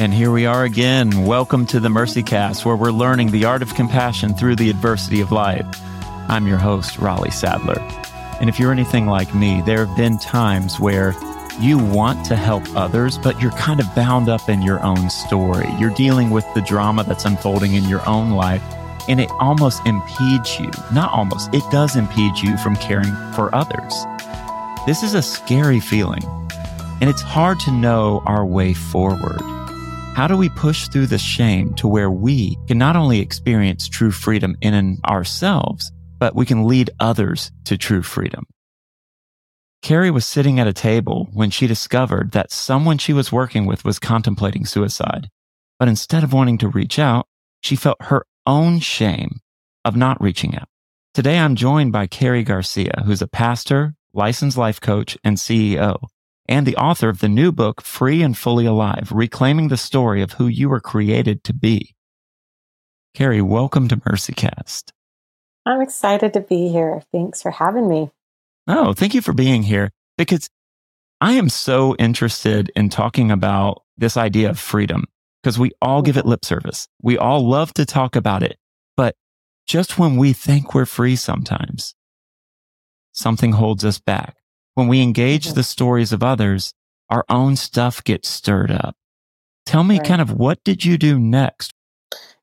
And here we are again. Welcome to the Mercy Cast, where we're learning the art of compassion through the adversity of life. I'm your host, Raleigh Sadler. And if you're anything like me, there have been times where you want to help others, but you're kind of bound up in your own story. You're dealing with the drama that's unfolding in your own life, and it almost impedes you. Not almost, it does impede you from caring for others. This is a scary feeling, and it's hard to know our way forward. How do we push through the shame to where we can not only experience true freedom in and ourselves, but we can lead others to true freedom? Karrie was sitting at a table when she discovered that someone she was working with was contemplating suicide. But instead of wanting to reach out, she felt her own shame of not reaching out. Today, I'm joined by Karrie Garcia, who's a pastor, licensed life coach, and CEO and the author of the new book, Free and Fully Alive, Reclaiming the Story of Who You Were Created to Be. Karrie, welcome to MercyCast. I'm excited to be here. Thanks for having me. Oh, thank you for being here because I am so interested in talking about this idea of freedom because we all give it lip service. We all love to talk about it. But just when we think we're free sometimes, something holds us back. When we engage mm-hmm. the stories of others, our own stuff gets stirred up. Tell me right. kind of what did you do next?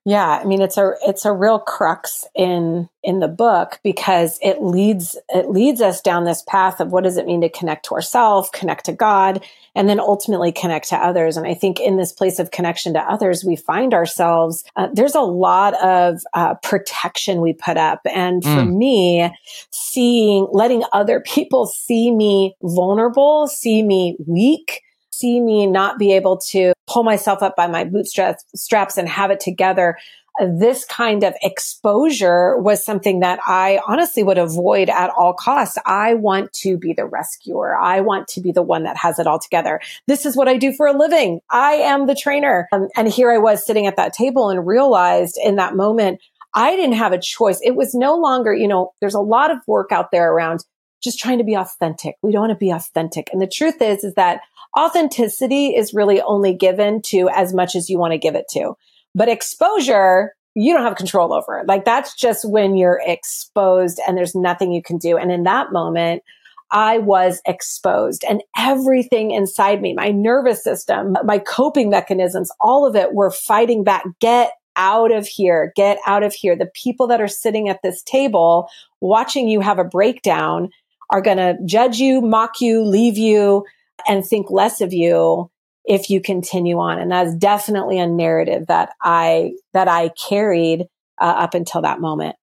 Yeah, I mean it's a it's a real crux in in the book because it leads it leads us down this path of what does it mean to connect to ourselves, connect to God, and then ultimately connect to others. And I think in this place of connection to others, we find ourselves uh, there's a lot of uh, protection we put up, and for mm. me, seeing letting other people see me vulnerable, see me weak see me not be able to pull myself up by my bootstraps and have it together. This kind of exposure was something that I honestly would avoid at all costs. I want to be the rescuer. I want to be the one that has it all together. This is what I do for a living. I am the trainer. Um, and here I was sitting at that table and realized in that moment, I didn't have a choice. It was no longer, you know, there's a lot of work out there around just trying to be authentic. We don't want to be authentic. And the truth is, is that authenticity is really only given to as much as you want to give it to. But exposure, you don't have control over. Like that's just when you're exposed and there's nothing you can do. And in that moment, I was exposed and everything inside me, my nervous system, my coping mechanisms, all of it were fighting back. Get out of here. Get out of here. The people that are sitting at this table watching you have a breakdown are going to judge you, mock you, leave you, and think less of you if you continue on. And that's definitely a narrative that I, that I carried uh, up until that moment.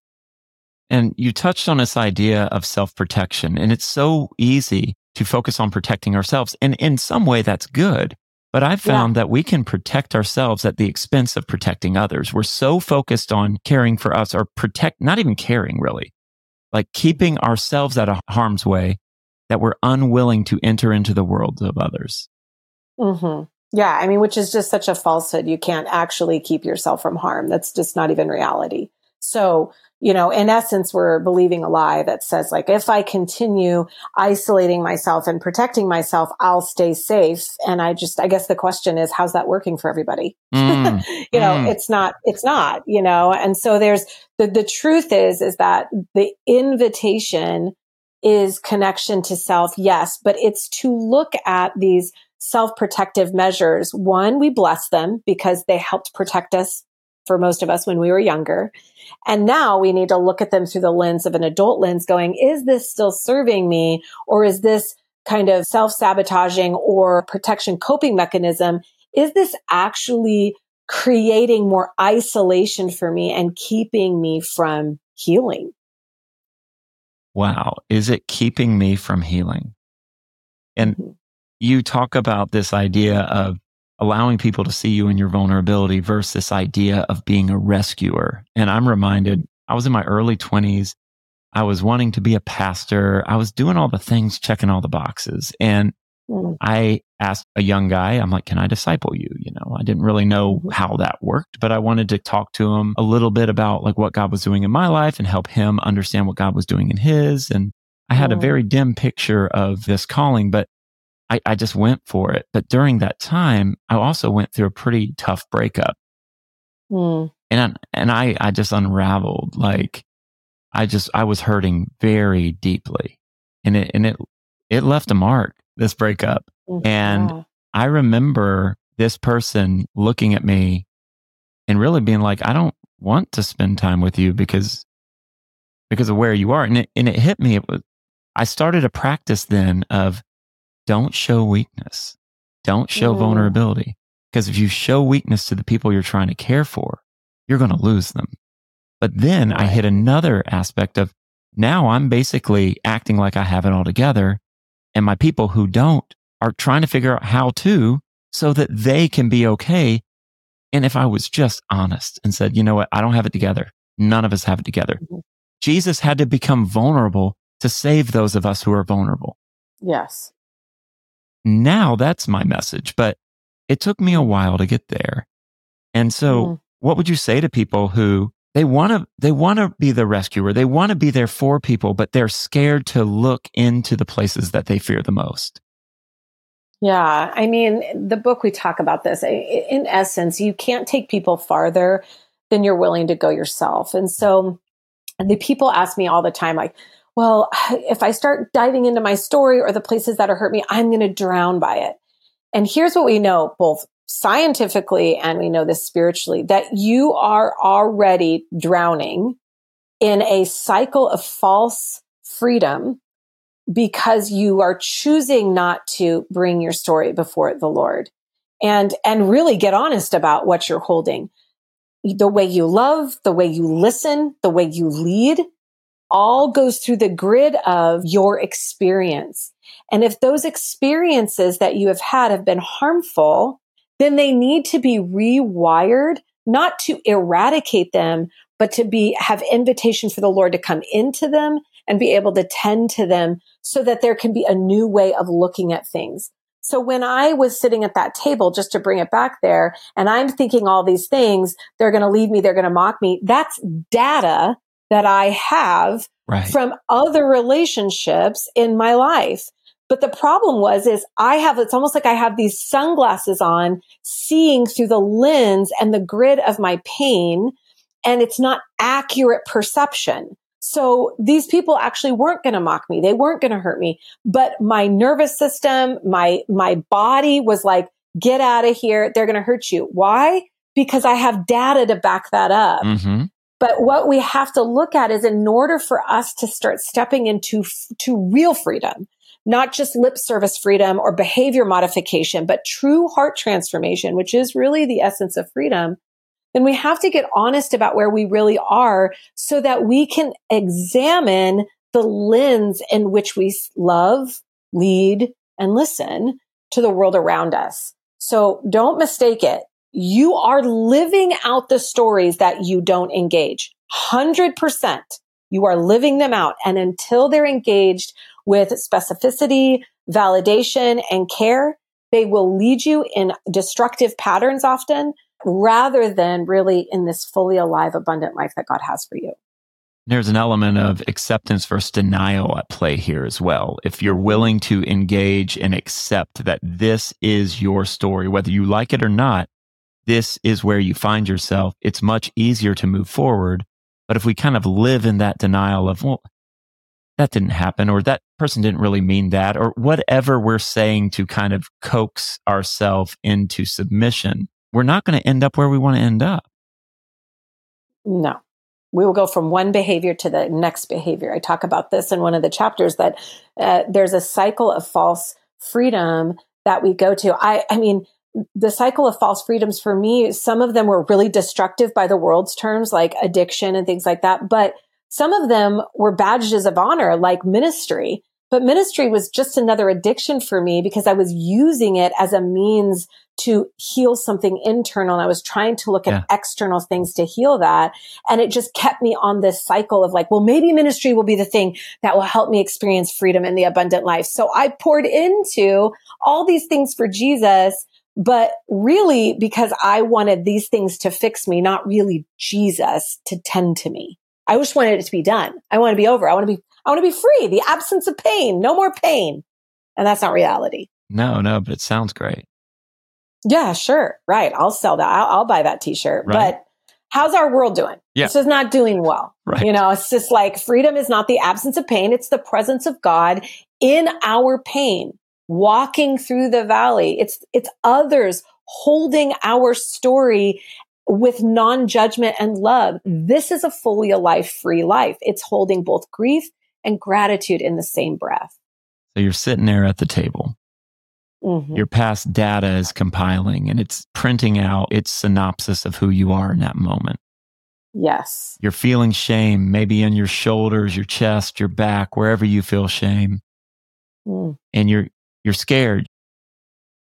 And you touched on this idea of self protection and it's so easy to focus on protecting ourselves. And in some way that's good. But I've found yeah. that we can protect ourselves at the expense of protecting others. We're so focused on caring for us or protect, not even caring really, like keeping ourselves out of harm's way that we're unwilling to enter into the world of others. Mm-hmm. Yeah. I mean, which is just such a falsehood. You can't actually keep yourself from harm. That's just not even reality. So, you know, in essence, we're believing a lie that says like, if I continue isolating myself and protecting myself, I'll stay safe. And I just, I guess the question is, how's that working for everybody? Mm. you know, mm. it's not, it's not, you know, and so there's the, the truth is, is that the invitation is connection to self, yes, but it's to look at these self protective measures. One, we bless them because they helped protect us for most of us when we were younger. And now we need to look at them through the lens of an adult lens going, is this still serving me? Or is this kind of self sabotaging or protection coping mechanism? Is this actually creating more isolation for me and keeping me from healing? Wow, is it keeping me from healing? And mm-hmm. you talk about this idea of allowing people to see you in your vulnerability versus this idea of being a rescuer. And I'm reminded, I was in my early 20s. I was wanting to be a pastor. I was doing all the things, checking all the boxes. And mm. I asked a young guy, I'm like, can I disciple you? You know, I didn't really know mm-hmm. how that worked, but I wanted to talk to him a little bit about like what God was doing in my life and help him understand what God was doing in his. And I had a mm. very dim picture of this calling, but I, I just went for it. But during that time, I also went through a pretty tough breakup. Mm. And, and I, I just unraveled. Like I just, I was hurting very deeply and it, and it, it left a mark, this breakup. Mm-hmm. And I remember this person looking at me and really being like, I don't want to spend time with you because, because of where you are. And it, and it hit me. It was, I started a practice then of don't show weakness. Don't show mm. vulnerability. Because if you show weakness to the people you're trying to care for, you're going to lose them. But then. I hit another aspect of now I'm basically acting like I have it all together. And my people who don't are trying to figure out how to so that they can be okay. And if I was just honest and said, you know what? I don't have it together. None of us have it together. Mm-hmm. Jesus had to become vulnerable to save those of us who are vulnerable. Yes. Now that's my message, but it took me a while to get there. And so mm. what would you say to people who they want to, they want to be the rescuer. They want to be there for people, but they're scared to look into the places that they fear the most. Yeah. I mean, the book, we talk about this. In essence, you can't take people farther than you're willing to go yourself. And so the people ask me all the time, like, well, if I start diving into my story or the places that have hurt me, I'm going to drown by it. And here's what we know, both scientifically and we know this spiritually, that you are already drowning in a cycle of false freedom because you are choosing not to bring your story before the Lord and, and really get honest about what you're holding. The way you love, the way you listen, the way you lead all goes through the grid of your experience. And if those experiences that you have had have been harmful, then they need to be rewired, not to eradicate them, but to be, have invitation for the Lord to come into them and be able to tend to them so that there can be a new way of looking at things. So when I was sitting at that table, just to bring it back there, and I'm thinking all these things, they're going to leave me, they're going to mock me. That's data that I have right. from other relationships in my life. But the problem was, is I have, it's almost like I have these sunglasses on, seeing through the lens and the grid of my pain. And it's not accurate perception. So these people actually weren't going to mock me. They weren't going to hurt me, but my nervous system, my, my body was like, get out of here. They're going to hurt you. Why? Because I have data to back that up. Mm-hmm. But what we have to look at is in order for us to start stepping into to real freedom, not just lip service freedom or behavior modification, but true heart transformation, which is really the essence of freedom, then we have to get honest about where we really are so that we can examine the lens in which we love, lead, and listen to the world around us. So don't mistake it. You are living out the stories that you don't engage. 100%. You are living them out. And until they're engaged with specificity, validation, and care, they will lead you in destructive patterns often rather than really in this fully alive, abundant life that God has for you. There's an element of acceptance versus denial at play here as well. If you're willing to engage and accept that this is your story, whether you like it or not, this is where you find yourself, it's much easier to move forward. But if we kind of live in that denial of, well, that didn't happen, or that person didn't really mean that, or whatever we're saying to kind of coax ourselves into submission, we're not going to end up where we want to end up. No. We will go from one behavior to the next behavior. I talk about this in one of the chapters that uh, there's a cycle of false freedom that we go to. I, I mean, the cycle of false freedoms for me, some of them were really destructive by the world's terms, like addiction and things like that. But some of them were badges of honor, like ministry. But ministry was just another addiction for me because I was using it as a means to heal something internal. And I was trying to look at external things to heal that. And it just kept me on this cycle of like, well, maybe ministry will be the thing that will help me experience freedom in the abundant life. So I poured into all these things for Jesus, but really because I wanted these things to fix me, not really Jesus to tend to me. I just wanted it to be done. I want to be over. I want to be, I want to be free. The absence of pain, no more pain. And that's not reality. No, no, but it sounds great. Yeah, sure. Right. I'll sell that. I'll, I'll buy that t-shirt. Right. But how's our world doing? Yeah. It's just not doing well. Right. You know, it's just like freedom is not the absence of pain. It's the presence of God in our pain, walking through the valley. It's, it's others holding our story with non-judgment and love. This is a fully alive, free life. It's holding both grief and gratitude in the same breath. So you're sitting there at the table. Mm-hmm. Your past data is compiling and it's printing out its synopsis of who you are in that moment. Yes. You're feeling shame, maybe in your shoulders, your chest, your back, wherever you feel shame. Mm. And you're, you're scared.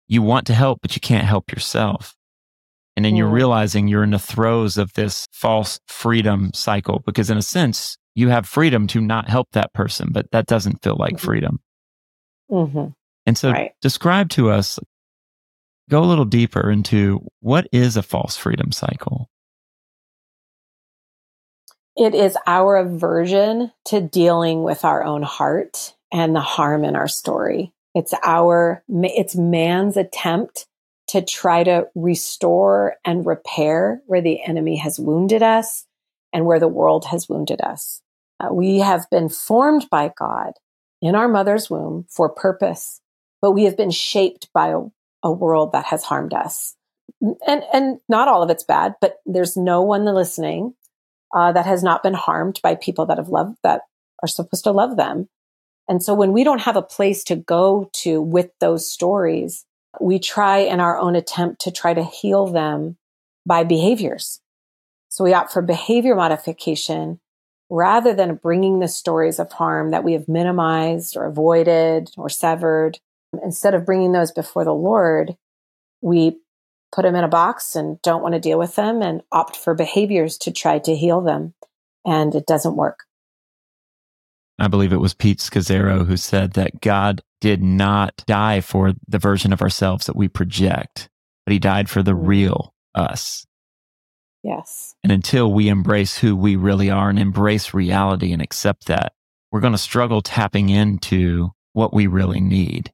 You want to help, but you can't help yourself. And then mm. you're realizing you're in the throes of this false freedom cycle because in a sense, you have freedom to not help that person, but that doesn't feel like mm-hmm. freedom. Mm-hmm. And so right. describe to us, go a little deeper into what is a false freedom cycle? It is our aversion to dealing with our own heart and the harm in our story. It's our, it's man's attempt to try to restore and repair where the enemy has wounded us and where the world has wounded us. Uh, we have been formed by God in our mother's womb for purpose but we have been shaped by a, a world that has harmed us. And, and not all of it's bad, but there's no one listening uh, that has not been harmed by people that have loved, that are supposed to love them. And so when we don't have a place to go to with those stories, we try in our own attempt to try to heal them by behaviors. So we opt for behavior modification rather than bringing the stories of harm that we have minimized or avoided or severed Instead of bringing those before the Lord, we put them in a box and don't want to deal with them and opt for behaviors to try to heal them. And it doesn't work. I believe it was Pete Scazzero who said that God did not die for the version of ourselves that we project, but he died for the mm. real us. Yes. And until we embrace who we really are and embrace reality and accept that, we're going to struggle tapping into what we really need.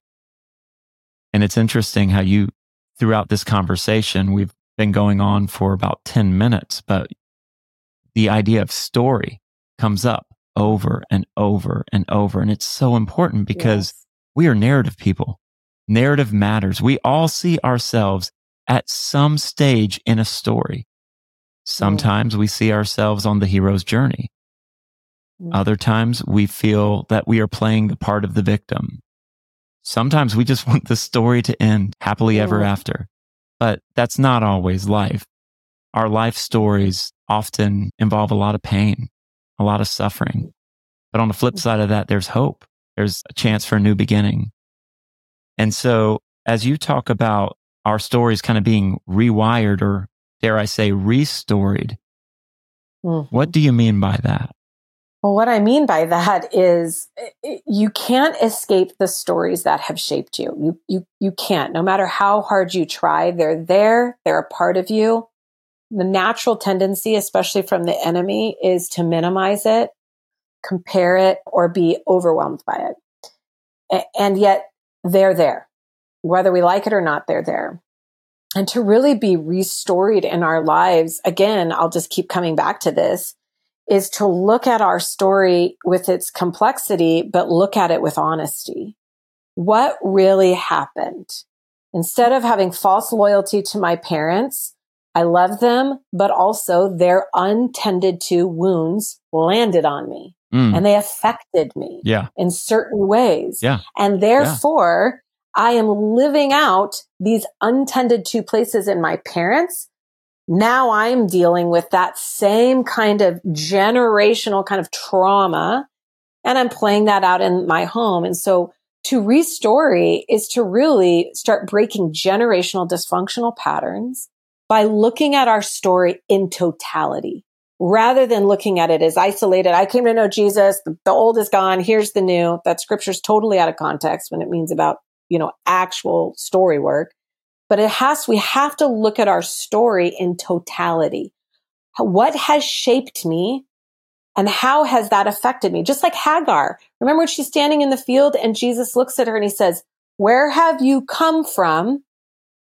And it's interesting how you, throughout this conversation, we've been going on for about 10 minutes, but the idea of story comes up over and over and over. And it's so important because yes. we are narrative people. Narrative matters. We all see ourselves at some stage in a story. Sometimes mm. we see ourselves on the hero's journey. Mm. Other times we feel that we are playing the part of the victim. Sometimes we just want the story to end happily ever after. But that's not always life. Our life stories often involve a lot of pain, a lot of suffering. But on the flip side of that, there's hope. There's a chance for a new beginning. And so as you talk about our stories kind of being rewired or dare I say restoried, mm-hmm. what do you mean by that? Well, what I mean by that is you can't escape the stories that have shaped you. You, you, you can't, no matter how hard you try, they're there. They're a part of you. The natural tendency, especially from the enemy, is to minimize it, compare it, or be overwhelmed by it. And yet they're there. Whether we like it or not, they're there. And to really be restored in our lives, again, I'll just keep coming back to this is to look at our story with its complexity, but look at it with honesty. What really happened? Instead of having false loyalty to my parents, I love them, but also their untended to wounds landed on me mm. and they affected me yeah. in certain ways. Yeah. And therefore, yeah. I am living out these untended to places in my parents now I'm dealing with that same kind of generational kind of trauma and I'm playing that out in my home. And so to restory is to really start breaking generational dysfunctional patterns by looking at our story in totality rather than looking at it as isolated. I came to know Jesus. The, old is gone. Here's the new. That scripture is totally out of context when it means about, you know, actual story work but it has, we have to look at our story in totality. What has shaped me and how has that affected me? Just like Hagar. Remember when she's standing in the field and Jesus looks at her and he says, Where have you come from?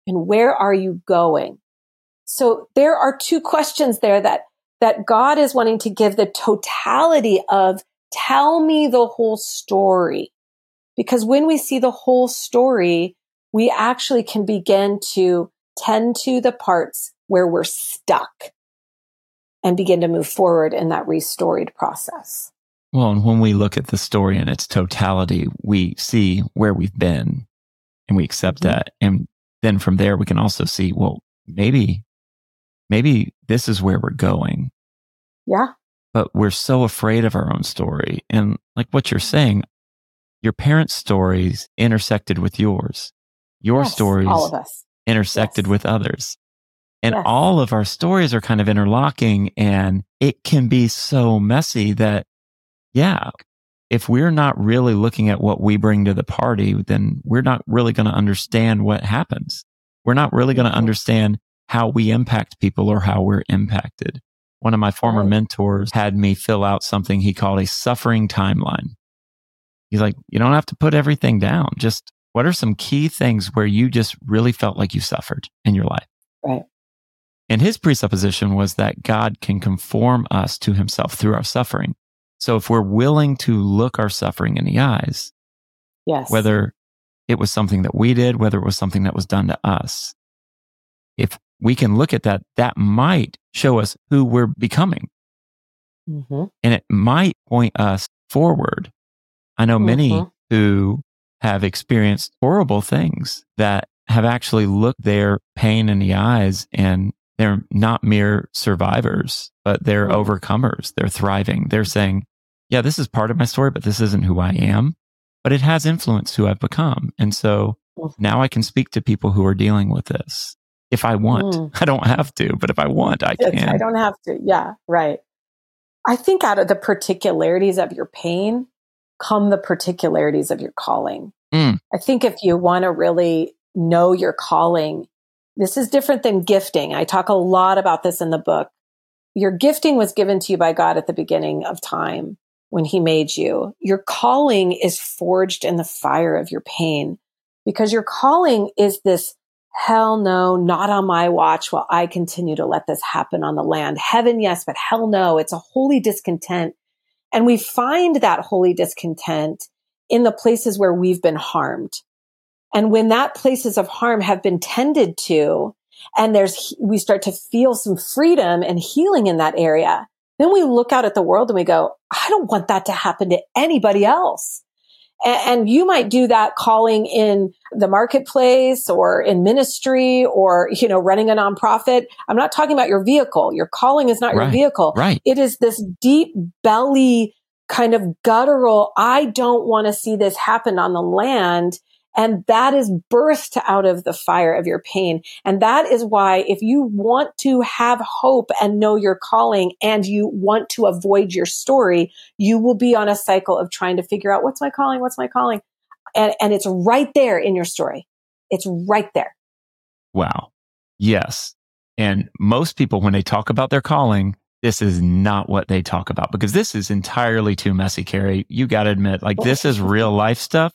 And where are you going? So there are two questions there that, that God is wanting to give the totality of tell me the whole story. Because when we see the whole story, we actually can begin to tend to the parts where we're stuck and begin to move forward in that restoried process. Well, and when we look at the story in its totality, we see where we've been and we accept mm-hmm. that. And then from there, we can also see, well, maybe, maybe this is where we're going. Yeah. But we're so afraid of our own story. And like what you're saying, your parents' stories intersected with yours. Your yes, stories all of us. intersected yes. with others. And yes. all of our stories are kind of interlocking and it can be so messy that yeah, if we're not really looking at what we bring to the party, then we're not really going to understand what happens. We're not really going to mm-hmm. understand how we impact people or how we're impacted. One of my former right. mentors had me fill out something he called a suffering timeline. He's like, you don't have to put everything down. Just what are some key things where you just really felt like you suffered in your life? Right. And his presupposition was that God can conform us to himself through our suffering. So if we're willing to look our suffering in the eyes, yes. whether it was something that we did, whether it was something that was done to us, if we can look at that, that might show us who we're becoming. Mm-hmm. And it might point us forward. I know many mm-hmm. who have experienced horrible things that have actually looked their pain in the eyes and they're not mere survivors, but they're mm-hmm. overcomers. They're thriving. They're saying, yeah, this is part of my story, but this isn't who I am, but it has influenced who I've become. And so now I can speak to people who are dealing with this if I want. Mm. I don't have to, but if I want, I can. I don't have to. Yeah, right. I think out of the particularities of your pain come the particularities of your calling. Mm. I think if you want to really know your calling, this is different than gifting. I talk a lot about this in the book. Your gifting was given to you by God at the beginning of time when he made you. Your calling is forged in the fire of your pain because your calling is this hell no, not on my watch while I continue to let this happen on the land. Heaven, yes, but hell no. It's a holy discontent. And we find that holy discontent in the places where we've been harmed. And when that places of harm have been tended to, and there's, we start to feel some freedom and healing in that area, then we look out at the world and we go, I don't want that to happen to anybody else. And, and you might do that calling in the marketplace or in ministry or, you know, running a nonprofit. I'm not talking about your vehicle. Your calling is not right. your vehicle. Right. It is this deep belly kind of guttural. I don't want to see this happen on the land. And that is birthed out of the fire of your pain. And that is why if you want to have hope and know your calling and you want to avoid your story, you will be on a cycle of trying to figure out what's my calling? What's my calling? And, and it's right there in your story. It's right there. Wow. Yes. And most people, when they talk about their calling, this is not what they talk about because this is entirely too messy, Karrie. You got to admit, like this is real life stuff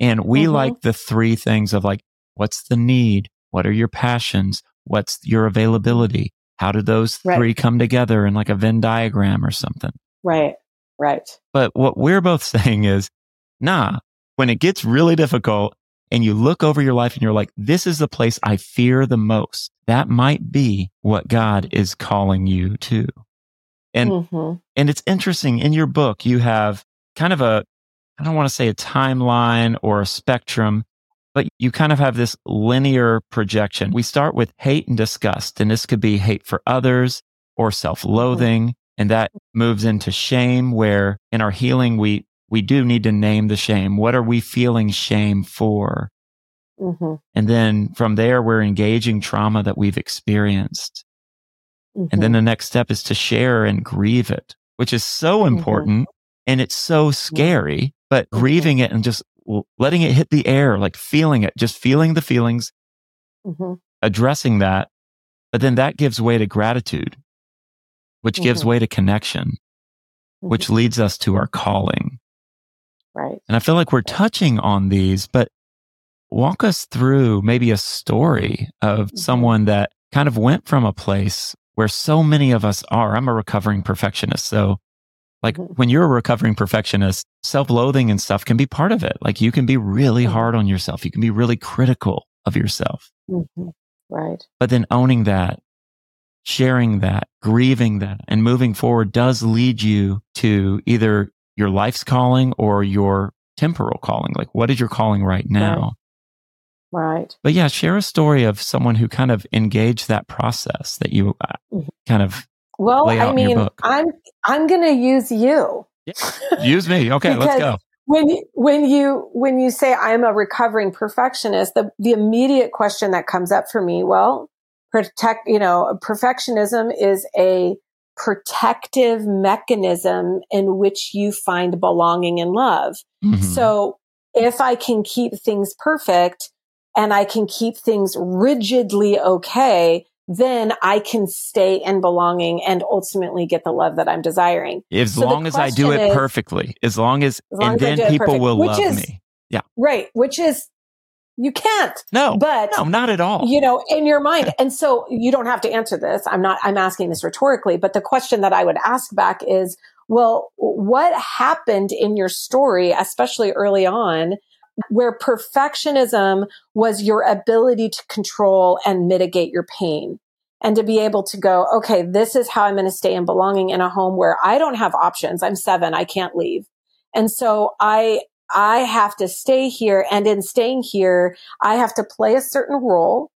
and we mm-hmm. like the three things of like, what's the need? What are your passions? What's your availability? How do those right. three come together in like a Venn diagram or something? Right. Right. But what we're both saying is, nah, when it gets really difficult and you look over your life and you're like, this is the place I fear the most. That might be what God is calling you to. And, mm-hmm. and it's interesting in your book, you have kind of a, I don't want to say a timeline or a spectrum, but you kind of have this linear projection. We start with hate and disgust, and this could be hate for others or self loathing. And that moves into shame, where in our healing, we, we do need to name the shame. What are we feeling shame for? Mm-hmm. And then from there, we're engaging trauma that we've experienced. Mm-hmm. And then mm-hmm. the next step is to share and grieve it, which is so mm-hmm. important. And it's so scary but mm-hmm. grieving it and just letting it hit the air, like feeling it, just feeling the feelings, mm-hmm. addressing that. But then that gives way to gratitude, which mm-hmm. gives way to connection, which mm-hmm. leads us to our calling. Right. And I feel like we're touching on these, but walk us through maybe a story of mm-hmm. someone that kind of went from a place where so many of us are. I'm a recovering perfectionist. So, like mm-hmm. when you're a recovering perfectionist, self loathing and stuff can be part of it. Like you can be really mm-hmm. hard on yourself, you can be really critical of yourself. Mm-hmm. Right. But then owning that, sharing that, grieving that, and moving forward does lead you to either your life's calling or your temporal calling. Like, what is your calling right now? Right. But yeah, share a story of someone who kind of engaged that process that you uh, mm-hmm. kind of. Well, I mean, I'm I'm going to use you. Yeah. Use me. Okay, let's go. When you, when you when you say I'm a recovering perfectionist, the the immediate question that comes up for me, well, protect, you know, perfectionism is a protective mechanism in which you find belonging and love. Mm-hmm. So if I can keep things perfect, and I can keep things rigidly okay, then I can stay in belonging and ultimately get the love that I'm desiring. As so long as I do it is, perfectly, as long as, as long and as then people will love is, me. Yeah. Right. Which is, you can't. No. But no, not at all. You know, in your mind. And so you don't have to answer this. I'm not, I'm asking this rhetorically, but the question that I would ask back is, well, what happened in your story, especially early on, where perfectionism was your ability to control and mitigate your pain and to be able to go, okay, this is how I'm going to stay in belonging in a home where I don't have options. I'm seven. I can't leave. And so I, I have to stay here. And in staying here, I have to play a certain role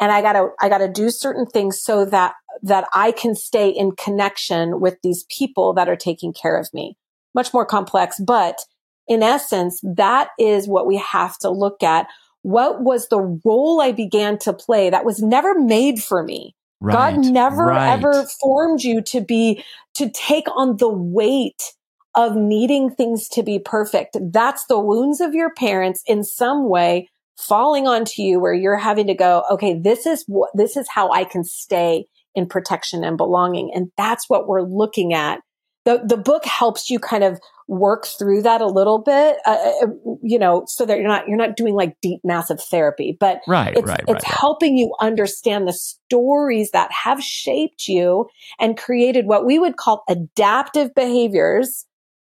and I gotta, I gotta do certain things so that, that I can stay in connection with these people that are taking care of me. Much more complex, but in essence, that is what we have to look at. What was the role I began to play that was never made for me? Right, God never right. ever formed you to be, to take on the weight of needing things to be perfect. That's the wounds of your parents in some way falling onto you where you're having to go, okay, this is what, this is how I can stay in protection and belonging. And that's what we're looking at. The, the book helps you kind of work through that a little bit, uh, uh, you know, so that you're not, you're not doing like deep, massive therapy, but right, it's, right, it's right, helping you understand the stories that have shaped you and created what we would call adaptive behaviors,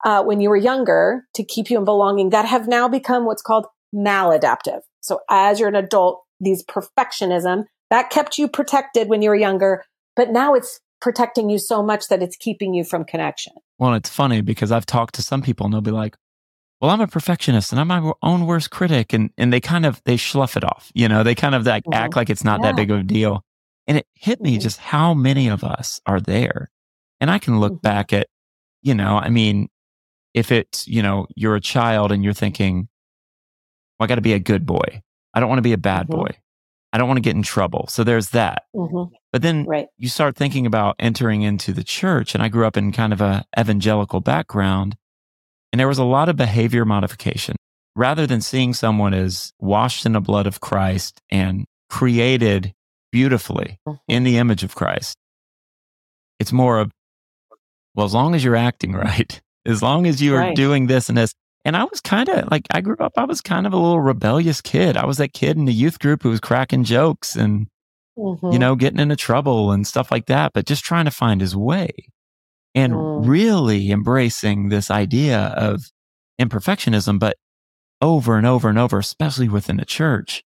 uh, when you were younger to keep you in belonging that have now become what's called maladaptive. So as you're an adult, these perfectionism that kept you protected when you were younger, but now it's protecting you so much that it's keeping you from connection. Well, it's funny because I've talked to some people and they'll be like, well, I'm a perfectionist and I'm my own worst critic. And, and they kind of, they slough it off. You know, they kind of like mm-hmm. act like it's not yeah. that big of a deal. And it hit me mm-hmm. just how many of us are there. And I can look mm-hmm. back at, you know, I mean, if it's, you know, you're a child and you're thinking, well, I got to be a good boy. I don't want to be a bad boy. I don't want to get in trouble. So there's that. Mm-hmm. But then right. you start thinking about entering into the church. And I grew up in kind of a evangelical background. And there was a lot of behavior modification. Rather than seeing someone as washed in the blood of Christ and created beautifully mm-hmm. in the image of Christ, it's more of, well, as long as you're acting right, as long as you are right. doing this and this, and I was kind of like, I grew up, I was kind of a little rebellious kid. I was that kid in the youth group who was cracking jokes and, mm-hmm. you know, getting into trouble and stuff like that, but just trying to find his way and mm. really embracing this idea of imperfectionism, but over and over and over, especially within the church.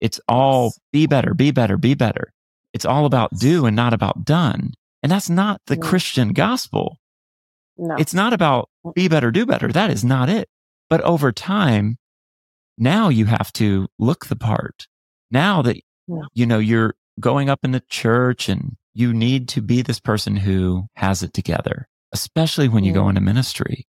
It's all be better, be better, be better. It's all about do and not about done. And that's not the mm. Christian gospel. No. It's not about mm. be better, do better. That is not it. But over time, now you have to look the part. Now that, no. you know, you're going up in the church and you need to be this person who has it together, especially when you go into ministry.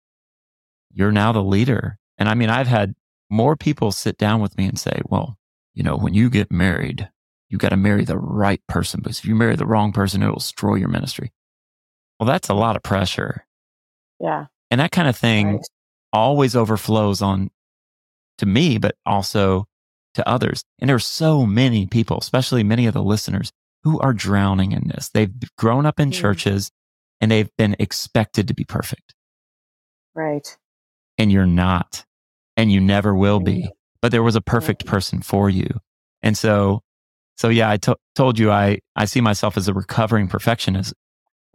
You're now the leader. And I mean, I've had more people sit down with me and say, well, you know, when you get married, you got to marry the right person. Because if you marry the wrong person, it will destroy your ministry. Well, that's a lot of pressure. Yeah. And that kind of thing right. always overflows on to me, but also to others. And there are so many people, especially many of the listeners who are drowning in this. They've grown up in mm. churches and they've been expected to be perfect. Right. And you're not, and you never will be. but there was a perfect person for you. And so, so yeah, I to- told you I, I see myself as a recovering perfectionist.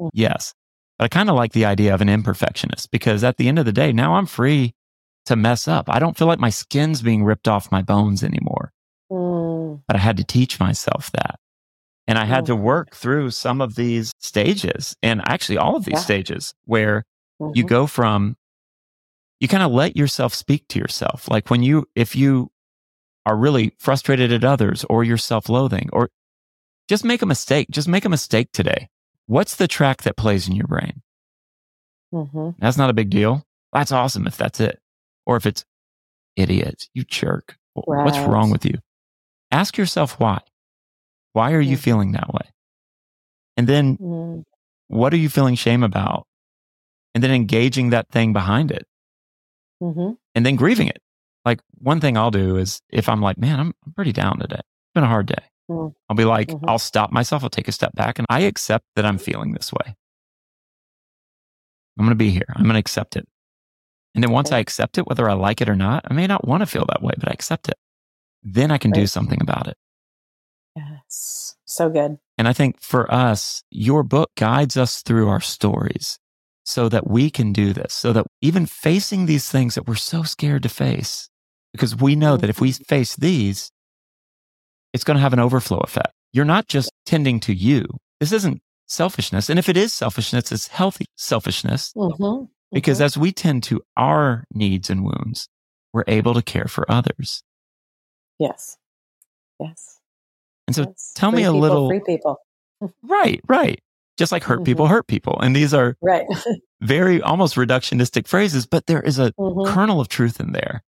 Mm. Yes. But I kind of like the idea of an imperfectionist because at the end of the day, now I'm free to mess up. I don't feel like my skin's being ripped off my bones anymore. Mm. But I had to teach myself that. And I had to Mhm. work through some of these stages and actually all of these Yeah. stages where you Mhm. go from, you kind of let yourself speak to yourself. Like when you, if you are really frustrated at others or you're self loathing or just make a mistake, just make a mistake today. What's the track that plays in your brain? Mhm. That's not a big deal. That's awesome if that's it. Or if it's idiot, you jerk. Wh- What's wrong with you? Ask yourself why. Why are you Mhm. feeling that way? And then Mm. what are you feeling shame about? And then engaging that thing behind it Mhm. and then grieving it. Like one thing I'll do is if I'm like, man, I'm, I'm pretty down today. It's been a hard day. Mm. I'll be like, Mhm. I'll stop myself. I'll take a step back and I accept that I'm feeling this way. I'm going to be here. I'm going to accept it. And then once. I accept it, whether I like it or not, I may not want to feel that way, but I accept it. Then I can do something about it. Yes. So good. And I think for us, your book guides us through our stories so that we can do this, so that even facing these things that we're so scared to face, because we know that if we face these, it's going to have an overflow effect. You're not just tending to you. This isn't selfishness. And if it is selfishness, it's healthy selfishness Mhm. because Mhm. as we tend to our needs and wounds, we're able to care for others. yes. Yes. And so yes. tell me a people, little- free people. right, right. Just like hurt people hurt people. And these are Right. very almost reductionistic phrases, but there is a Mhm. kernel of truth in there.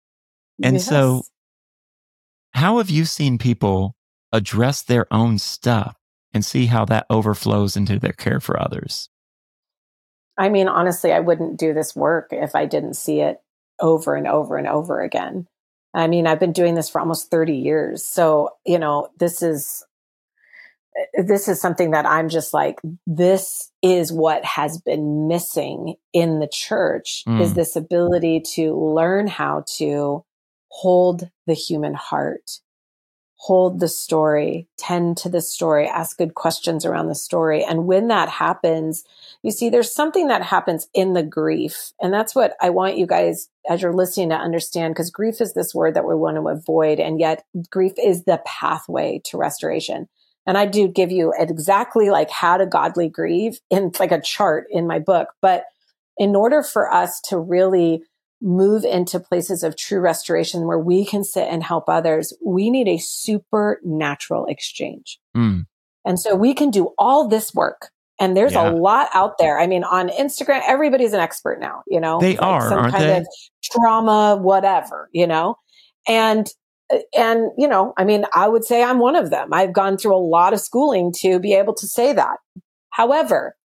And so- Yes. How have you seen people address their own stuff and see how that overflows into their care for others? I mean, honestly, I wouldn't do this work if I didn't see it over and over and over again. I mean, I've been doing this for almost 30 years. So, you know, this is this is something that I'm just like this is what has been missing in the church Mm. is this ability to learn how to hold the human heart hold the story, tend to the story, ask good questions around the story. And when that happens, you see, there's something that happens in the grief. And that's what I want you guys, as you're listening, to understand, because grief is this word that we want to avoid. And yet, grief is the pathway to restoration. And I do give you exactly like how to godly grieve in like a chart in my book. But in order for us to really move into places of true restoration where we can sit and help others, we need a supernatural exchange. Mm. And so we can do all this work. And there's Yeah. a lot out there. I mean, on Instagram, everybody's an expert now, you know, They Like are, some aren't kind they? of trauma, whatever, you know, and, and, you know, I mean, I would say I'm one of them. I've gone through a lot of schooling to be able to say that. However,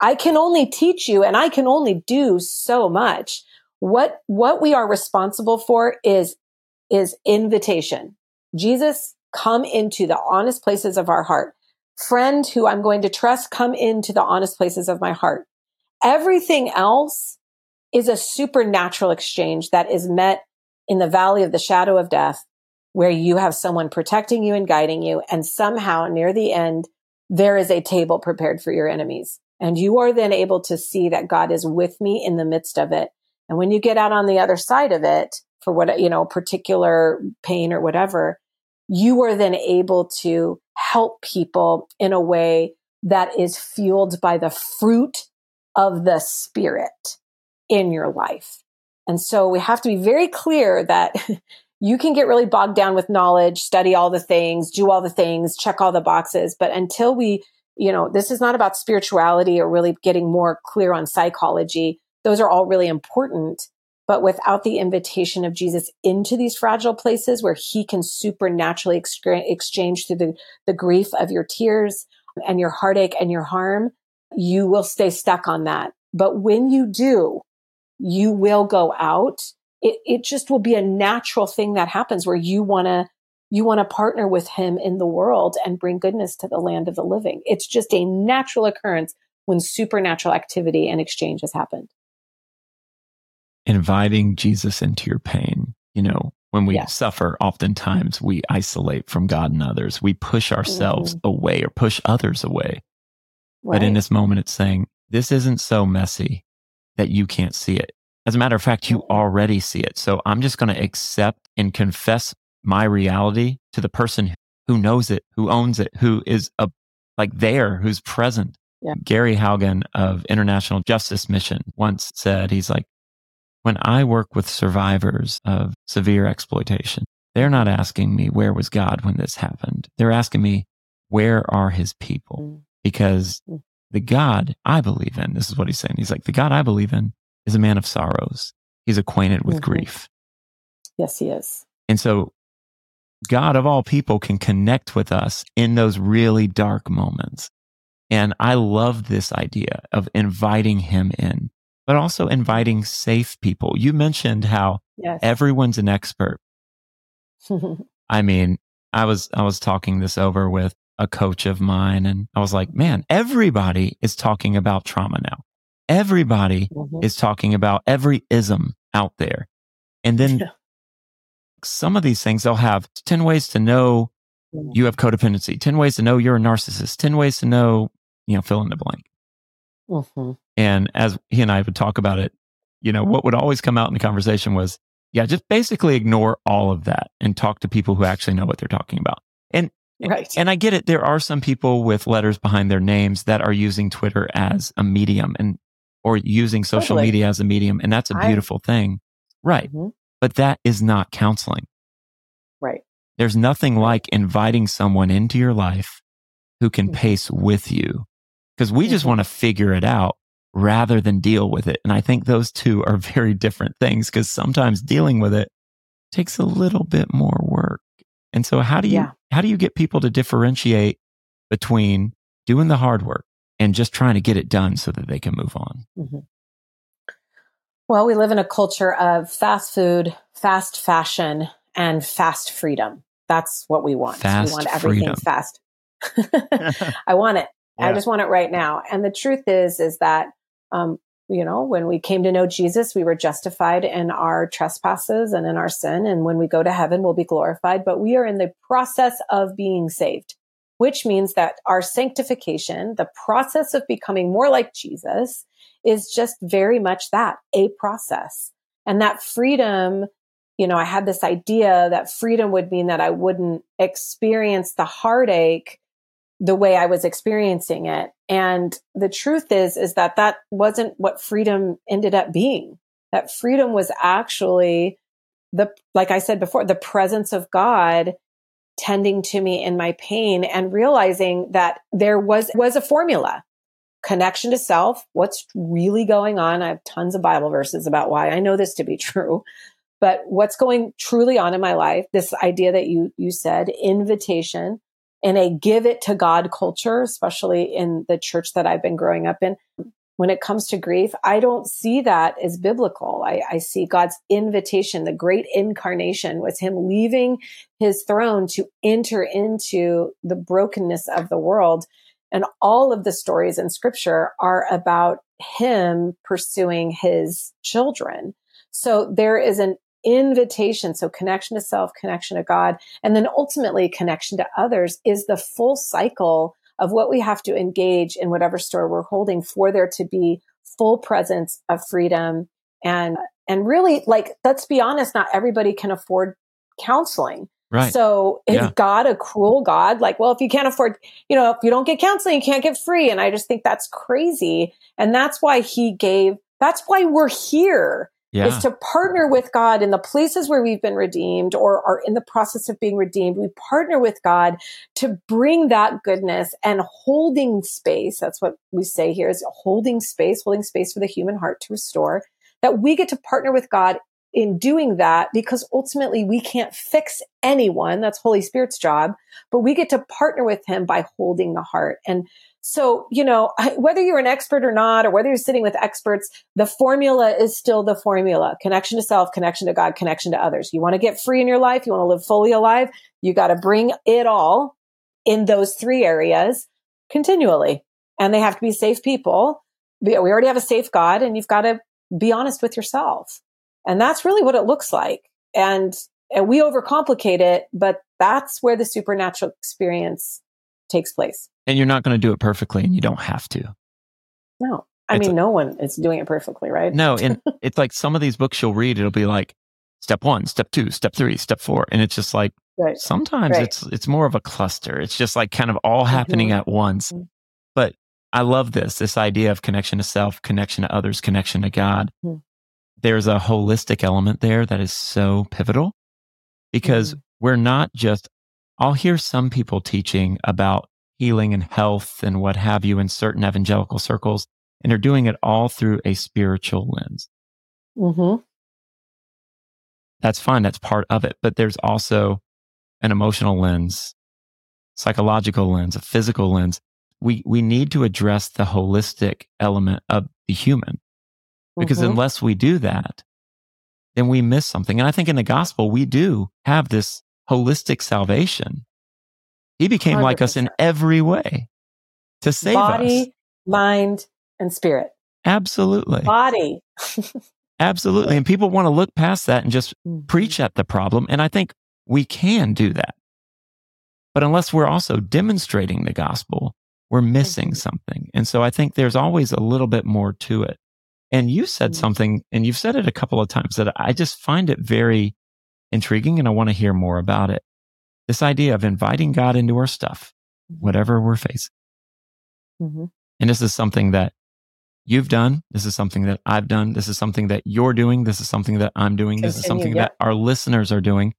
I can only teach you and I can only do so much. What, what we are responsible for is, is invitation. Jesus, come into the honest places of our heart. Friend who I'm going to trust, come into the honest places of my heart. Everything else is a supernatural exchange that is met in the valley of the shadow of death, where you have someone protecting you and guiding you. And somehow near the end, there is a table prepared for your enemies. And you are then able to see that God is with me in the midst of it. And when you get out on the other side of it for what, you know, particular pain or whatever, you are then able to help people in a way that is fueled by the fruit of the spirit in your life. And so we have to be very clear that you can get really bogged down with knowledge, study all the things, do all the things, check all the boxes. But until we, you know, this is not about spirituality or really getting more clear on psychology. Those are all really important. But without the invitation of Jesus into these fragile places where he can supernaturally ex- exchange through the, the grief of your tears and your heartache and your harm, you will stay stuck on that. But when you do, you will go out. It, it just will be a natural thing that happens where you want to you want to partner with him in the world and bring goodness to the land of the living. It's just a natural occurrence when supernatural activity and exchange has happened. Inviting Jesus into your pain. You know, when we suffer, oftentimes we isolate from God and others. We push ourselves mm-hmm. away or push others away. Right. But in this moment, it's saying, this isn't so messy that you can't see it. As a matter of fact, you already see it. So I'm just going to accept and confess my reality to the person who knows it, who owns it, who is a, like there, who's present. Yeah. Gary Haugen of International Justice Mission once said, he's like, when I work with survivors of severe exploitation, they're not asking me, where was God when this happened? They're asking me, where are his people? Mm. Because mm. the God I believe in, this is what he's saying. He's like, the God I believe in is a man of sorrows. He's acquainted with mm-hmm. grief. Yes, he is. And so God of all people can connect with us in those really dark moments. And I love this idea of inviting him in but also inviting safe people. You mentioned how yes. everyone's an expert. I mean, I was, I was talking this over with a coach of mine and I was like, man, everybody is talking about trauma now. Everybody mm-hmm. is talking about every ism out there. And then yeah. Some of these things they'll have 10 ways to know mm. you have codependency, 10 ways to know you're a narcissist, 10 ways to know, you know, fill in the blank. Mm-hmm. And as he and I would talk about it, you know, what would always come out in the conversation was, yeah, just basically ignore all of that and talk to people who actually know what they're talking about. And right. and I get it. There are some people with letters behind their names that are using Twitter as a medium and or using social totally. media as a medium, and that's a beautiful I, thing. Right. Mm-hmm. But that is not counseling. Right. There's nothing like inviting someone into your life who can mm-hmm. pace with you because we just mm-hmm. want to figure it out rather than deal with it. And I think those two are very different things because sometimes dealing with it takes a little bit more work. And so how do you, yeah. how do you get people to differentiate between doing the hard work and just trying to get it done so that they can move on? Mm-hmm. Well, we live in a culture of fast food, fast fashion, and fast freedom. That's what we want. Fast we want everything freedom. fast. I want it. Yeah. I just want it right now. And the truth is, is that, um, you know, when we came to know Jesus, we were justified in our trespasses and in our sin. And when we go to heaven, we'll be glorified. But we are in the process of being saved, which means that our sanctification, the process of becoming more like Jesus, is just very much that a process. And that freedom, you know, I had this idea that freedom would mean that I wouldn't experience the heartache the way I was experiencing it. And the truth is, is that that wasn't what freedom ended up being. That freedom was actually the, like I said before, the presence of God tending to me in my pain and realizing that there was, was a formula connection to self. What's really going on? I have tons of Bible verses about why I know this to be true. But what's going truly on in my life, this idea that you, you said, invitation, in a give it to God culture, especially in the church that I've been growing up in. When it comes to grief, I don't see that as biblical. I, I see God's invitation, the great incarnation was him leaving his throne to enter into the brokenness of the world. And all of the stories in scripture are about him pursuing his children. So there is an invitation. So connection to self, connection to God, and then ultimately connection to others is the full cycle of what we have to engage in whatever store we're holding for there to be full presence of freedom and and really like let's be honest not everybody can afford counseling Right. So is yeah. God a cruel God? Like, well, if you can't afford, you know, if you don't get counseling, you can't get free. And I just think that's crazy. And that's why he gave, that's why we're here yeah. is to partner with God in the places where we've been redeemed or are in the process of being redeemed. We partner with God to bring that goodness and holding space. That's what we say here is holding space, holding space for the human heart to restore. That we get to partner with God in doing that because ultimately we can't fix anyone. That's Holy Spirit's job, but we get to partner with him by holding the heart. And so, you know, whether you're an expert or not, or whether you're sitting with experts, the formula is still the formula. Connection to self, connection to God, connection to others. You want to get free in your life. You want to live fully alive. You got to bring it all in those three areas continually. And they have to be safe people. We already have a safe God and you've got to be honest with yourself. And that's really what it looks like. And And we overcomplicate it, but that's where the supernatural experience takes place. And you're not going to do it perfectly and you don't have to. No. I it's mean, a, no one is doing it perfectly, right? No. And it's like some of these books you'll read, it'll be like step one, step two, step three, step four. And it's just like, right. sometimes right. it's, it's more of a cluster. It's just like kind of all happening mm-hmm. at once. Mm-hmm. But I love this, this idea of connection to self, connection to others, connection to God. Mm-hmm. There's a holistic element there that is so pivotal because mm-hmm. we're not just, I'll hear some people teaching about healing and health and what have you in certain evangelical circles, and they're doing it all through a spiritual lens. Mm-hmm. That's fine. That's part of it. But there's also an emotional lens, psychological lens, a physical lens. We, we need to address the holistic element of the human because mm-hmm. unless we do that, then we miss something. And I think in the gospel, we do have this holistic salvation. He became 100%. like us in every way to save us. Body, us. mind, and spirit. Absolutely. Body. Absolutely. And people want to look past that and just mm-hmm. preach at the problem. And I think we can do that. But unless we're also demonstrating the gospel, we're missing mm-hmm. something. And so I think there's always a little bit more to it. And you said mm-hmm. something, and you've said it a couple of times that I just find it very intriguing and I want to hear more about it. This idea of inviting God into our stuff, mm-hmm. whatever we're facing. Mm-hmm. And this is something that you've done. This is something that I've done. This is something that you're doing. This is something that I'm doing. Continue, this is something yeah. that our listeners are doing.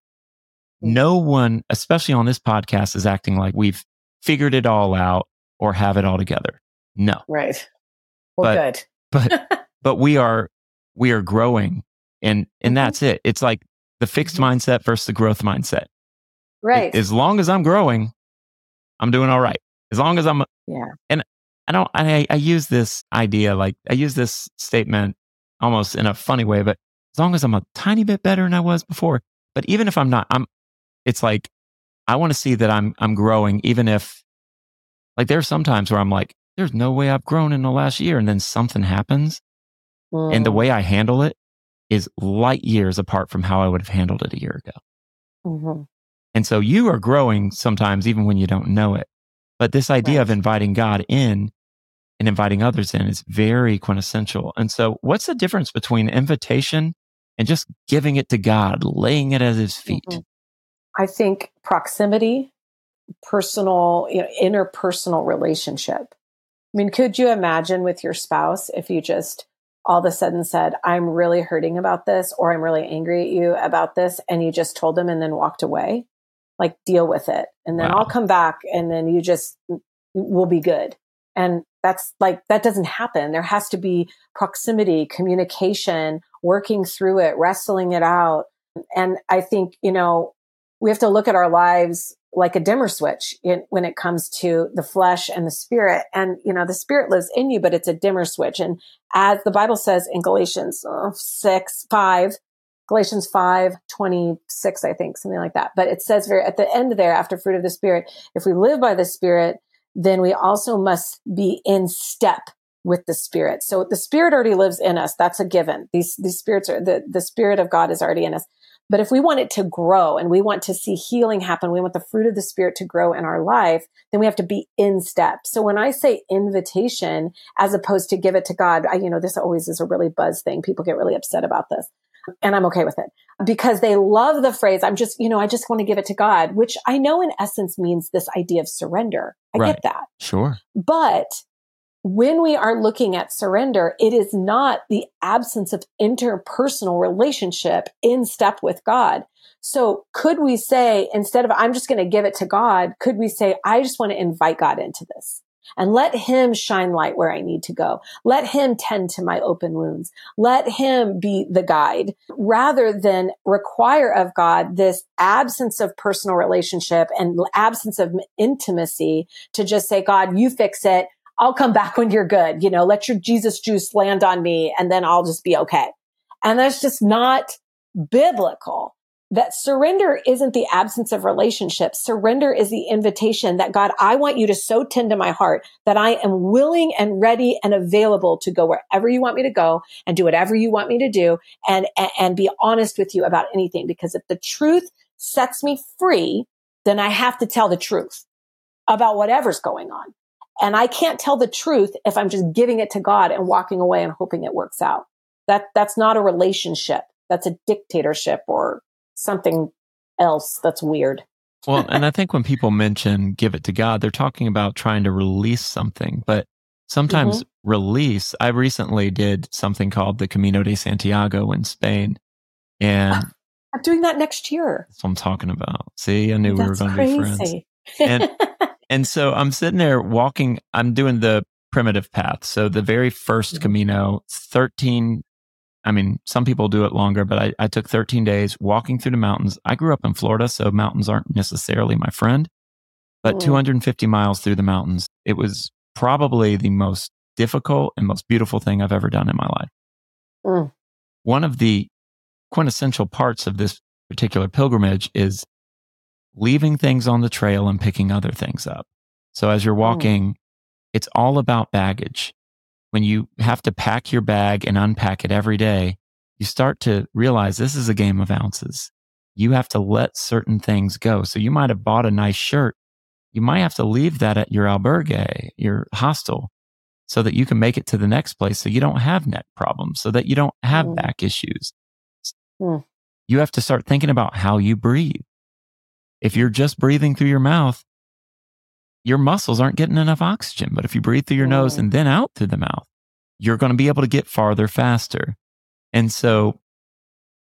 Mm-hmm. No one, especially on this podcast, is acting like we've figured it all out or have it all together. No. Right. Well, but, good. but, but we are, we are growing and, and mm-hmm. that's it. It's like the fixed mm-hmm. mindset versus the growth mindset. Right. As long as I'm growing, I'm doing all right. As long as I'm, yeah. And I don't, I, I use this idea, like I use this statement almost in a funny way, but as long as I'm a tiny bit better than I was before, but even if I'm not, I'm, it's like, I want to see that I'm, I'm growing, even if like there's some times where I'm like, there's no way I've grown in the last year. And then something happens mm. and the way I handle it is light years apart from how I would have handled it a year ago. Mm-hmm. And so you are growing sometimes even when you don't know it. But this idea right. of inviting God in and inviting others in is very quintessential. And so what's the difference between invitation and just giving it to God, laying it at his feet? Mm-hmm. I think proximity, personal, you know, interpersonal relationship. I mean, could you imagine with your spouse if you just all of a sudden said, I'm really hurting about this or I'm really angry at you about this and you just told them and then walked away? Like deal with it. And then wow. I'll come back and then you just will be good. And that's like, that doesn't happen. There has to be proximity, communication, working through it, wrestling it out. And I think, you know, we have to look at our lives like a dimmer switch in, when it comes to the flesh and the spirit. And, you know, the spirit lives in you, but it's a dimmer switch. And as the Bible says in Galatians uh, 6, 5, Galatians 5, 26, I think, something like that. But it says very at the end there, after fruit of the spirit, if we live by the spirit, then we also must be in step with the spirit. So the spirit already lives in us. That's a given. These, these spirits are the, the spirit of God is already in us. But if we want it to grow and we want to see healing happen, we want the fruit of the spirit to grow in our life, then we have to be in step. So when I say invitation, as opposed to give it to God, I, you know, this always is a really buzz thing. People get really upset about this and I'm okay with it because they love the phrase. I'm just, you know, I just want to give it to God, which I know in essence means this idea of surrender. I right. get that. Sure. But when we are looking at surrender, it is not the absence of interpersonal relationship in step with God. So could we say, instead of, I'm just going to give it to God, could we say, I just want to invite God into this? and let him shine light where I need to go. Let him tend to my open wounds. Let him be the guide rather than require of God this absence of personal relationship and absence of intimacy to just say, God, you fix it. I'll come back when you're good. You know, let your Jesus juice land on me and then I'll just be okay. And that's just not biblical that surrender isn't the absence of relationship. Surrender is the invitation that God, I want you to so tend to my heart that I am willing and ready and available to go wherever you want me to go and do whatever you want me to do and, and, and be honest with you about anything. Because if the truth sets me free, then I have to tell the truth about whatever's going on. And I can't tell the truth if I'm just giving it to God and walking away and hoping it works out. That, that's not a relationship. That's a dictatorship or something else that's weird. well, and I think when people mention give it to God, they're talking about trying to release something. But sometimes mm-hmm. release, I recently did something called the Camino de Santiago in Spain. And I'm doing that next year. That's what I'm talking about. See, I knew that's we were going to be friends. And, and so I'm sitting there walking, I'm doing the primitive path. So the very 1st mm-hmm. Camino, 13 I mean, some people do it longer, but I, I, took 13 days walking through the mountains. I grew up in Florida, so mountains aren't necessarily my friend, but mm. 250 miles through the mountains. It was probably the most difficult and most beautiful thing I've ever done in my life. Mm. One of the quintessential parts of this particular pilgrimage is leaving things on the trail and picking other things up. So as you're mm. walking, it's all about baggage when you have to pack your bag and unpack it every day, you start to realize this is a game of ounces. You have to let certain things go. So you might have bought a nice shirt. You might have to leave that at your albergue, your hostel, so that you can make it to the next place so you don't have neck problems, so that you don't have mm. back issues. Mm. You have to start thinking about how you breathe. If you're just breathing through your mouth, your muscles aren't getting enough oxygen. But if you breathe through your nose and then out through the mouth, you're going to be able to get farther faster. And so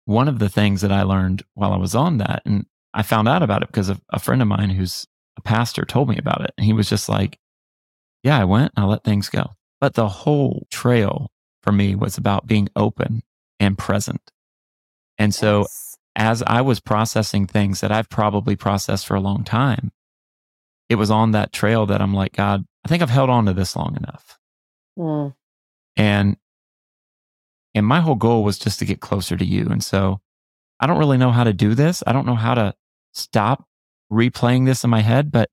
one of the things that I learned while I was on that, and I found out about it because of a friend of mine who's a pastor told me about it. And he was just like, yeah, I went, I let things go. But the whole trail for me was about being open and present. And so yes. As I was processing things that I've probably processed for a long time, it was on that trail that I'm like, God, I think I've held on to this long enough. Mm. And and my whole goal was just to get closer to you. And so I don't really know how to do this. I don't know how to stop replaying this in my head, but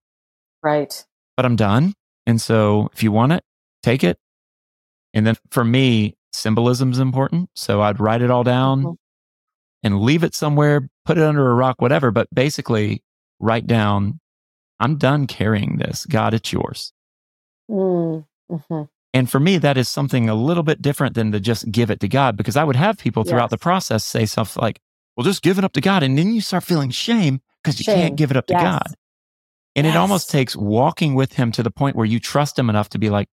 right. But I'm done. And so if you want it, take it. And then for me, symbolism is important. So I'd write it all down mm-hmm. And leave it somewhere, put it under a rock, whatever. But basically, write down I'm done carrying this. God, it's yours. Mm, hmm And for me, that is something a little bit different than to just give it to God because I would have people throughout yes. the process say stuff like, well, just give it up to God. And then you start feeling shame because you shame. can't give it up to. God. And yes. it almost takes walking with him to the point where you trust him enough to be like,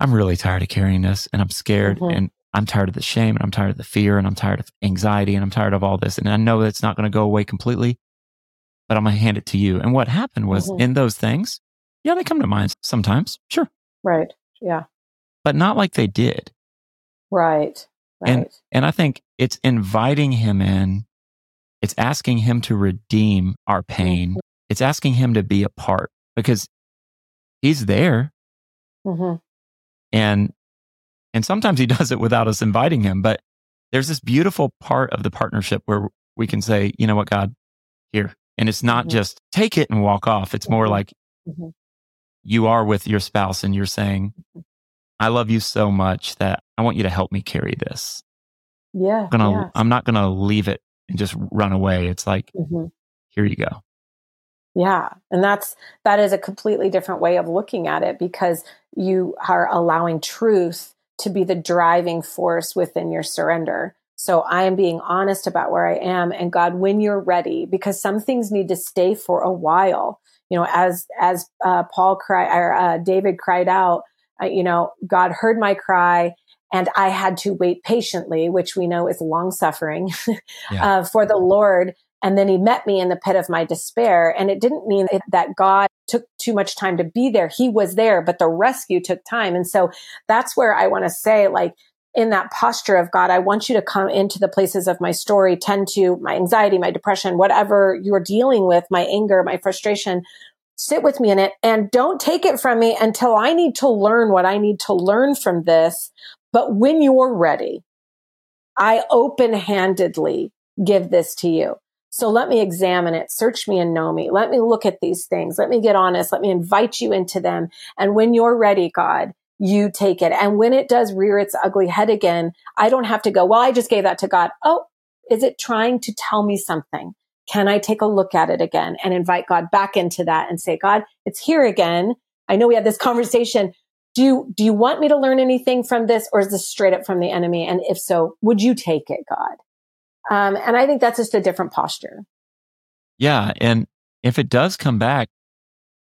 I'm really tired of carrying this and I'm scared mm-hmm. and I'm tired of the shame and I'm tired of the fear and I'm tired of anxiety and I'm tired of all this. And I know it's not going to go away completely, but I'm going to hand it to you. And what happened was mm-hmm. in those things, yeah, they come to mind sometimes. Sure. Right. Yeah. But not like they did. Right. Right. And, and I think it's inviting him in. It's asking him to redeem our pain. Mm-hmm. It's asking him to be a part because he's there. Mm-hmm. And, and sometimes he does it without us inviting him, but there's this beautiful part of the partnership where we can say, you know what, God, here, and it's not mm-hmm. just take it and walk off. It's more mm-hmm. like mm-hmm. you are with your spouse and you're saying, mm-hmm. I love you so much that I want you to help me carry this. Yeah. I'm, gonna, I'm not going to leave it and just run away. It's like, mm-hmm. here you go. Yeah. And that's, that is a completely different way of looking at it because you are allowing truth to be the driving force within your surrender. So I am being honest about where I am and God, when you're ready, because some things need to stay for a while. You know, as, as, uh, Paul cried, or, uh, David cried out, uh, you know, God heard my cry and I had to wait patiently, which we know is long suffering yeah. uh, for the Lord. And then he met me in the pit of my despair. And it didn't mean that God took too much time to be there. He was there, but the rescue took time. And so that's where I want to say, like, in that posture of God, I want you to come into the places of my story, tend to my anxiety, my depression, whatever you're dealing with, my anger, my frustration. Sit with me in it and don't take it from me until I need to learn what I need to learn from this. But when you're ready, I open handedly give this to you. So let me examine it, search me and know me. Let me look at these things. Let me get honest. Let me invite you into them. And when you're ready, God, you take it. And when it does rear its ugly head again, I don't have to go, well, I just gave that to God. Oh, is it trying to tell me something? Can I take a look at it again and invite God back into that and say, God, it's here again. I know we had this conversation. Do you, do you want me to learn anything from this or is this straight up from the enemy? And if so, would you take it, God? Um, and I think that's just a different posture. Yeah. And if it does come back,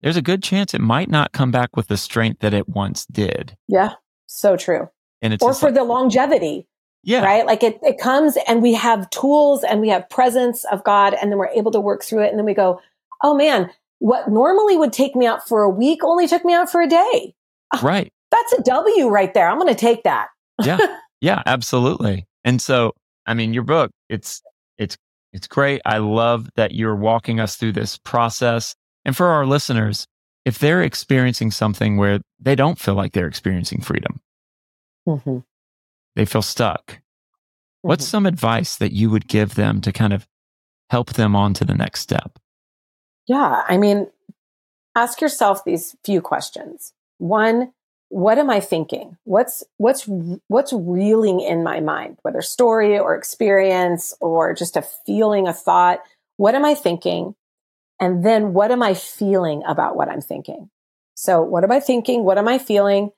there's a good chance it might not come back with the strength that it once did. Yeah. So true. And it's or for like, the longevity. Yeah. Right. Like it, it comes and we have tools and we have presence of God and then we're able to work through it. And then we go, Oh man, what normally would take me out for a week only took me out for a day. Right. That's a W right there. I'm going to take that. yeah. Yeah, absolutely. And so, I mean, your book, it's, it's, it's great. I love that you're walking us through this process. And for our listeners, if they're experiencing something where they don't feel like they're experiencing freedom, mm-hmm. they feel stuck, mm-hmm. what's some advice that you would give them to kind of help them on to the next step? Yeah. I mean, ask yourself these few questions. One, what am I thinking? What's, what's, what's reeling in my mind, whether story or experience or just a feeling, a thought? What am I thinking? And then what am I feeling about what I'm thinking? So what am I thinking? What am I feeling?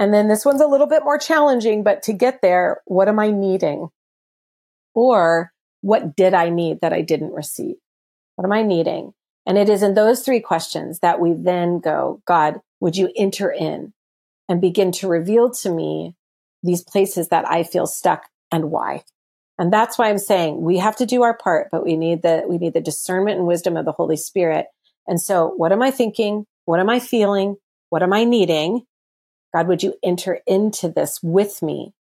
And then this one's a little bit more challenging, but to get there, what am I needing? Or what did I need that I didn't receive? What am I needing? And it is in those three questions that we then go, God, would you enter in and begin to reveal to me these places that I feel stuck and why? And that's why I'm saying we have to do our part, but we need the, we need the discernment and wisdom of the Holy Spirit. And so what am I thinking? What am I feeling? What am I needing? God, would you enter into this with me?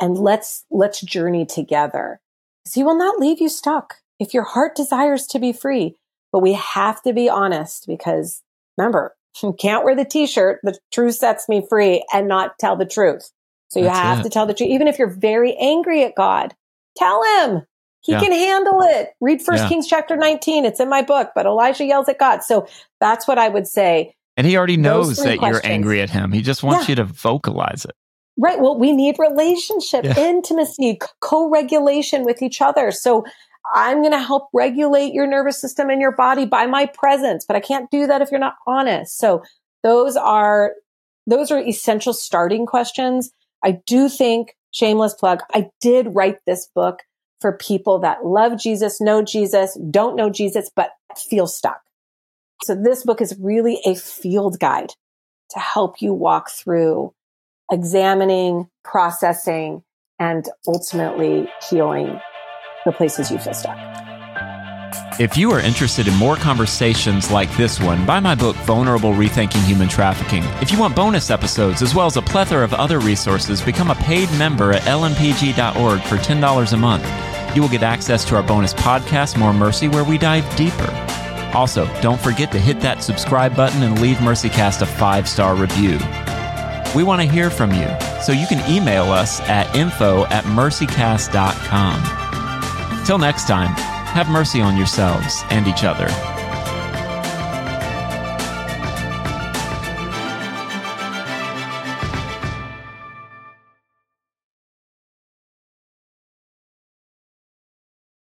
And let's, let's journey together. Because he will not leave you stuck. If your heart desires to be free, but we have to be honest because remember, you can't wear the t-shirt, the truth sets me free and not tell the truth. So you That's have it. to tell the truth. Even if you're very angry at God, tell him he yeah. can handle it. Read First yeah. Kings chapter 19. It's in my book, but Elijah yells at God. So that's what I would say. And he already knows that questions. you're angry at him. He just wants yeah. you to vocalize it. Right. Well, we need relationship, intimacy, co-regulation with each other. So I'm going to help regulate your nervous system and your body by my presence, but I can't do that if you're not honest. So those are, those are essential starting questions. I do think shameless plug. I did write this book for people that love Jesus, know Jesus, don't know Jesus, but feel stuck. So this book is really a field guide to help you walk through examining, processing, and ultimately healing the places you feel stuck. If you are interested in more conversations like this one, buy my book, Vulnerable Rethinking Human Trafficking. If you want bonus episodes as well as a plethora of other resources, become a paid member at lmpg.org for $10 a month. You will get access to our bonus podcast, More Mercy, where we dive deeper. Also, don't forget to hit that subscribe button and leave MercyCast a five star review. We want to hear from you, so you can email us at info at mercycast.com. Till next time, have mercy on yourselves and each other.